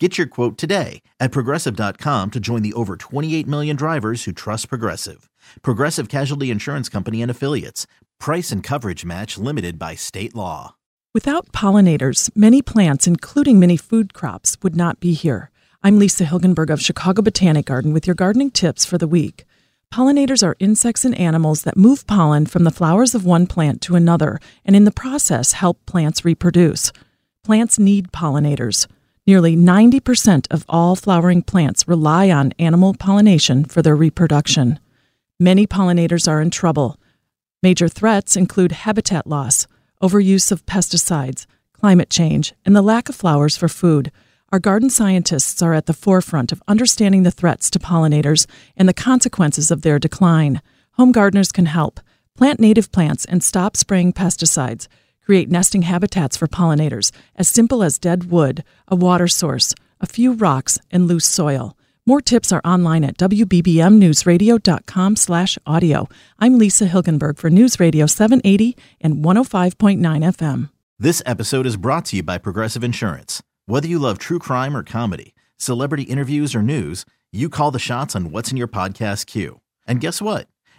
Get your quote today at progressive.com to join the over 28 million drivers who trust Progressive. Progressive Casualty Insurance Company and Affiliates. Price and coverage match limited by state law. Without pollinators, many plants, including many food crops, would not be here. I'm Lisa Hilgenberg of Chicago Botanic Garden with your gardening tips for the week. Pollinators are insects and animals that move pollen from the flowers of one plant to another and in the process help plants reproduce. Plants need pollinators. Nearly 90% of all flowering plants rely on animal pollination for their reproduction. Many pollinators are in trouble. Major threats include habitat loss, overuse of pesticides, climate change, and the lack of flowers for food. Our garden scientists are at the forefront of understanding the threats to pollinators and the consequences of their decline. Home gardeners can help. Plant native plants and stop spraying pesticides. Create nesting habitats for pollinators, as simple as dead wood, a water source, a few rocks, and loose soil. More tips are online at wbbmnewsradio.com slash audio. I'm Lisa Hilgenberg for News Radio 780 and 105.9 FM. This episode is brought to you by Progressive Insurance. Whether you love true crime or comedy, celebrity interviews or news, you call the shots on what's in your podcast queue. And guess what?